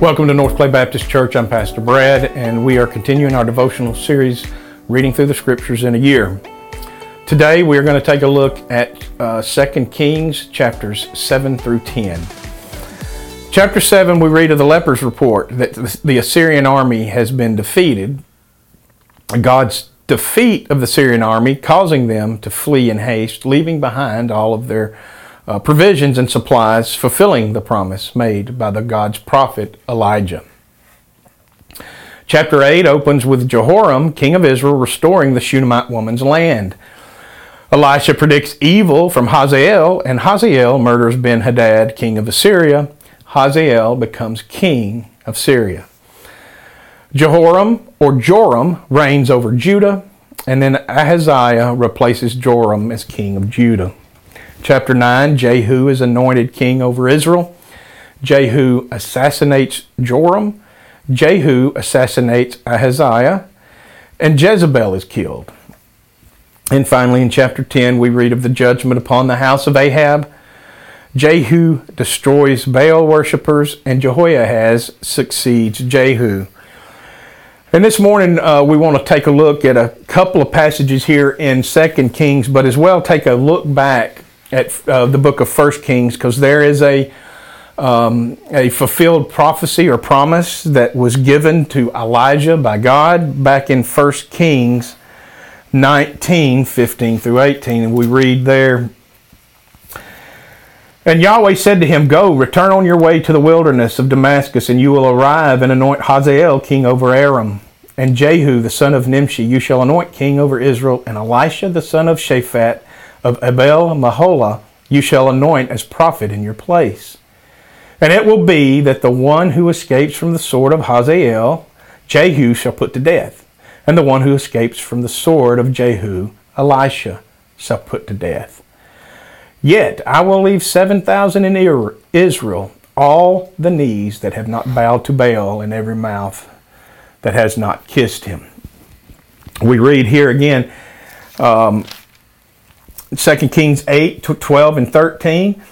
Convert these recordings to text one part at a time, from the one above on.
Welcome to North Clay Baptist Church. I'm Pastor Brad, and we are continuing our devotional series, Reading Through the Scriptures in a Year. Today, we are going to take a look at uh, 2 Kings chapters 7 through 10. Chapter 7, we read of the lepers report that the Assyrian army has been defeated. God's defeat of the Syrian army causing them to flee in haste, leaving behind all of their uh, provisions and supplies, fulfilling the promise made by the God's prophet Elijah. Chapter 8 opens with Jehoram, king of Israel, restoring the Shunammite woman's land. Elisha predicts evil from Hazael, and Hazael murders Ben Hadad, king of Assyria. Hazael becomes king of Syria. Jehoram, or Joram, reigns over Judah, and then Ahaziah replaces Joram as king of Judah. Chapter 9 Jehu is anointed king over Israel. Jehu assassinates Joram. Jehu assassinates Ahaziah. And Jezebel is killed. And finally, in chapter 10, we read of the judgment upon the house of Ahab. Jehu destroys Baal worshippers, and Jehoahaz succeeds Jehu. And this morning, uh, we want to take a look at a couple of passages here in Second Kings, but as well take a look back at uh, the book of First Kings because there is a um, a fulfilled prophecy or promise that was given to Elijah by God back in First Kings 19, 15 through 18. And we read there, And Yahweh said to him, Go, return on your way to the wilderness of Damascus, and you will arrive and anoint Hazael king over Aram. And Jehu the son of Nimshi you shall anoint king over Israel, and Elisha the son of Shaphat of Abel Meholah you shall anoint as prophet in your place. And it will be that the one who escapes from the sword of Hazael, Jehu shall put to death, and the one who escapes from the sword of Jehu, Elisha, shall put to death. Yet I will leave seven thousand in Israel, all the knees that have not bowed to Baal, and every mouth that has not kissed him. We read here again, um, 2 Kings 8, 12, and 13,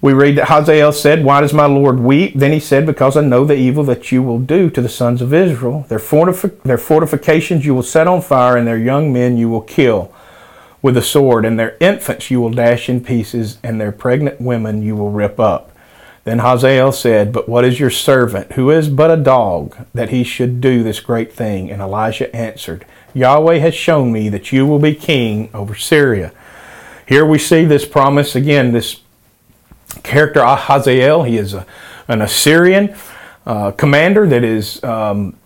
we read that Hazael said, Why does my Lord weep? Then he said, Because I know the evil that you will do to the sons of Israel. Their, fortifi- their fortifications you will set on fire, and their young men you will kill with a sword, and their infants you will dash in pieces, and their pregnant women you will rip up. Then Hazael said, But what is your servant, who is but a dog, that he should do this great thing? And Elijah answered, Yahweh has shown me that you will be king over Syria. Here we see this promise again, this character Ahaziel. He is a, an Assyrian uh, commander that is um,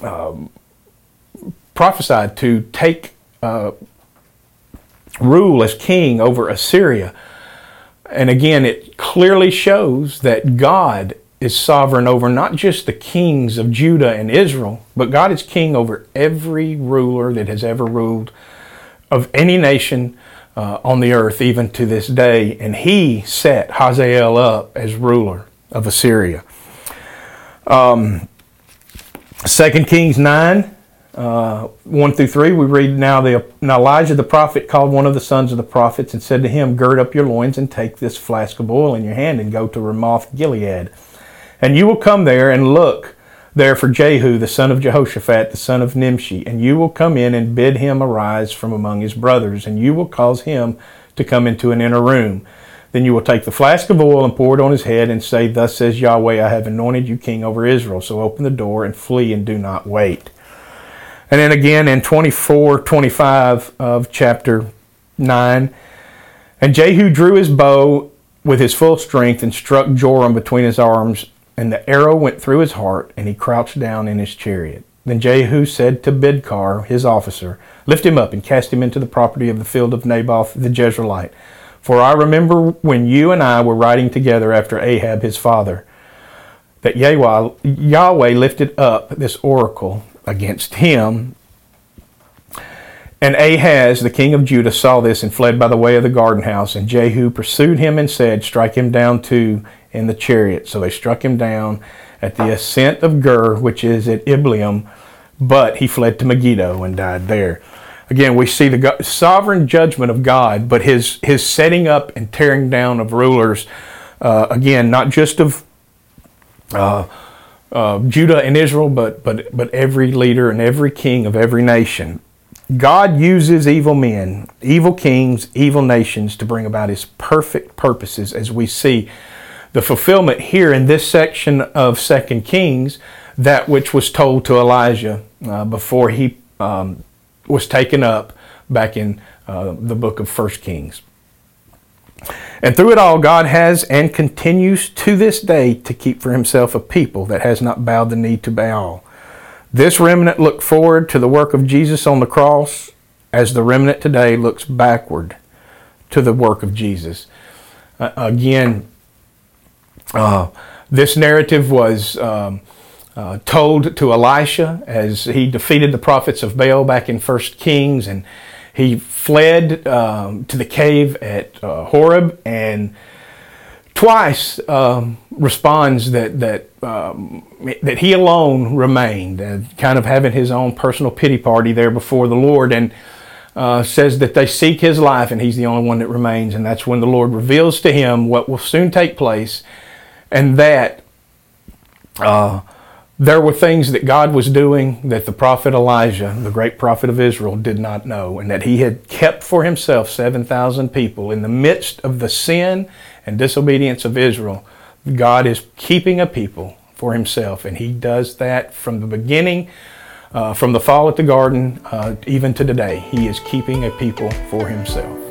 um, prophesied to take uh, rule as king over Assyria. And again, it clearly shows that God is sovereign over not just the kings of Judah and Israel, but God is king over every ruler that has ever ruled of any nation uh, on the earth even to this day. And he set Hazael up as ruler of Assyria. Um, 2 Kings 9, uh, 1 through 3, we read now, the, now Elijah the prophet called one of the sons of the prophets and said to him, Gird up your loins and take this flask of oil in your hand and go to Ramoth Gilead. And you will come there and look there for Jehu the son of Jehoshaphat the son of Nimshi, and you will come in and bid him arise from among his brothers, and you will cause him to come into an inner room. Then you will take the flask of oil and pour it on his head, and say, Thus says Yahweh, I have anointed you king over Israel. So open the door and flee, and do not wait. And then again in 24 25 of chapter 9, and Jehu drew his bow with his full strength and struck Joram between his arms and the arrow went through his heart, and he crouched down in his chariot. Then Jehu said to Bidkar, his officer, Lift him up and cast him into the property of the field of Naboth the Jezreelite. For I remember when you and I were riding together after Ahab his father, that Yahweh lifted up this oracle against him. And Ahaz, the king of Judah, saw this and fled by the way of the garden house. And Jehu pursued him and said, Strike him down too in the chariot. So they struck him down at the ascent of Gur, which is at Ibleam, but he fled to Megiddo and died there. Again, we see the sovereign judgment of God, but his, his setting up and tearing down of rulers, uh, again, not just of uh, uh, Judah and Israel, but, but, but every leader and every king of every nation. God uses evil men, evil kings, evil nations to bring about his perfect purposes as we see the fulfillment here in this section of Second Kings, that which was told to Elijah uh, before he um, was taken up back in uh, the book of First Kings. And through it all, God has and continues to this day to keep for himself a people that has not bowed the knee to Baal. This remnant looked forward to the work of Jesus on the cross as the remnant today looks backward to the work of Jesus. Uh, again, uh, this narrative was um, uh, told to Elisha as he defeated the prophets of Baal back in First Kings, and he fled um, to the cave at uh, Horeb and twice um, responds that that um, that he alone remained, uh, kind of having his own personal pity party there before the Lord, and uh, says that they seek his life, and he's the only one that remains, and that's when the Lord reveals to him what will soon take place, and that. Uh, there were things that God was doing that the prophet Elijah, the great prophet of Israel, did not know, and that he had kept for himself 7,000 people. In the midst of the sin and disobedience of Israel, God is keeping a people for himself, and he does that from the beginning, uh, from the fall at the garden, uh, even to today. He is keeping a people for himself.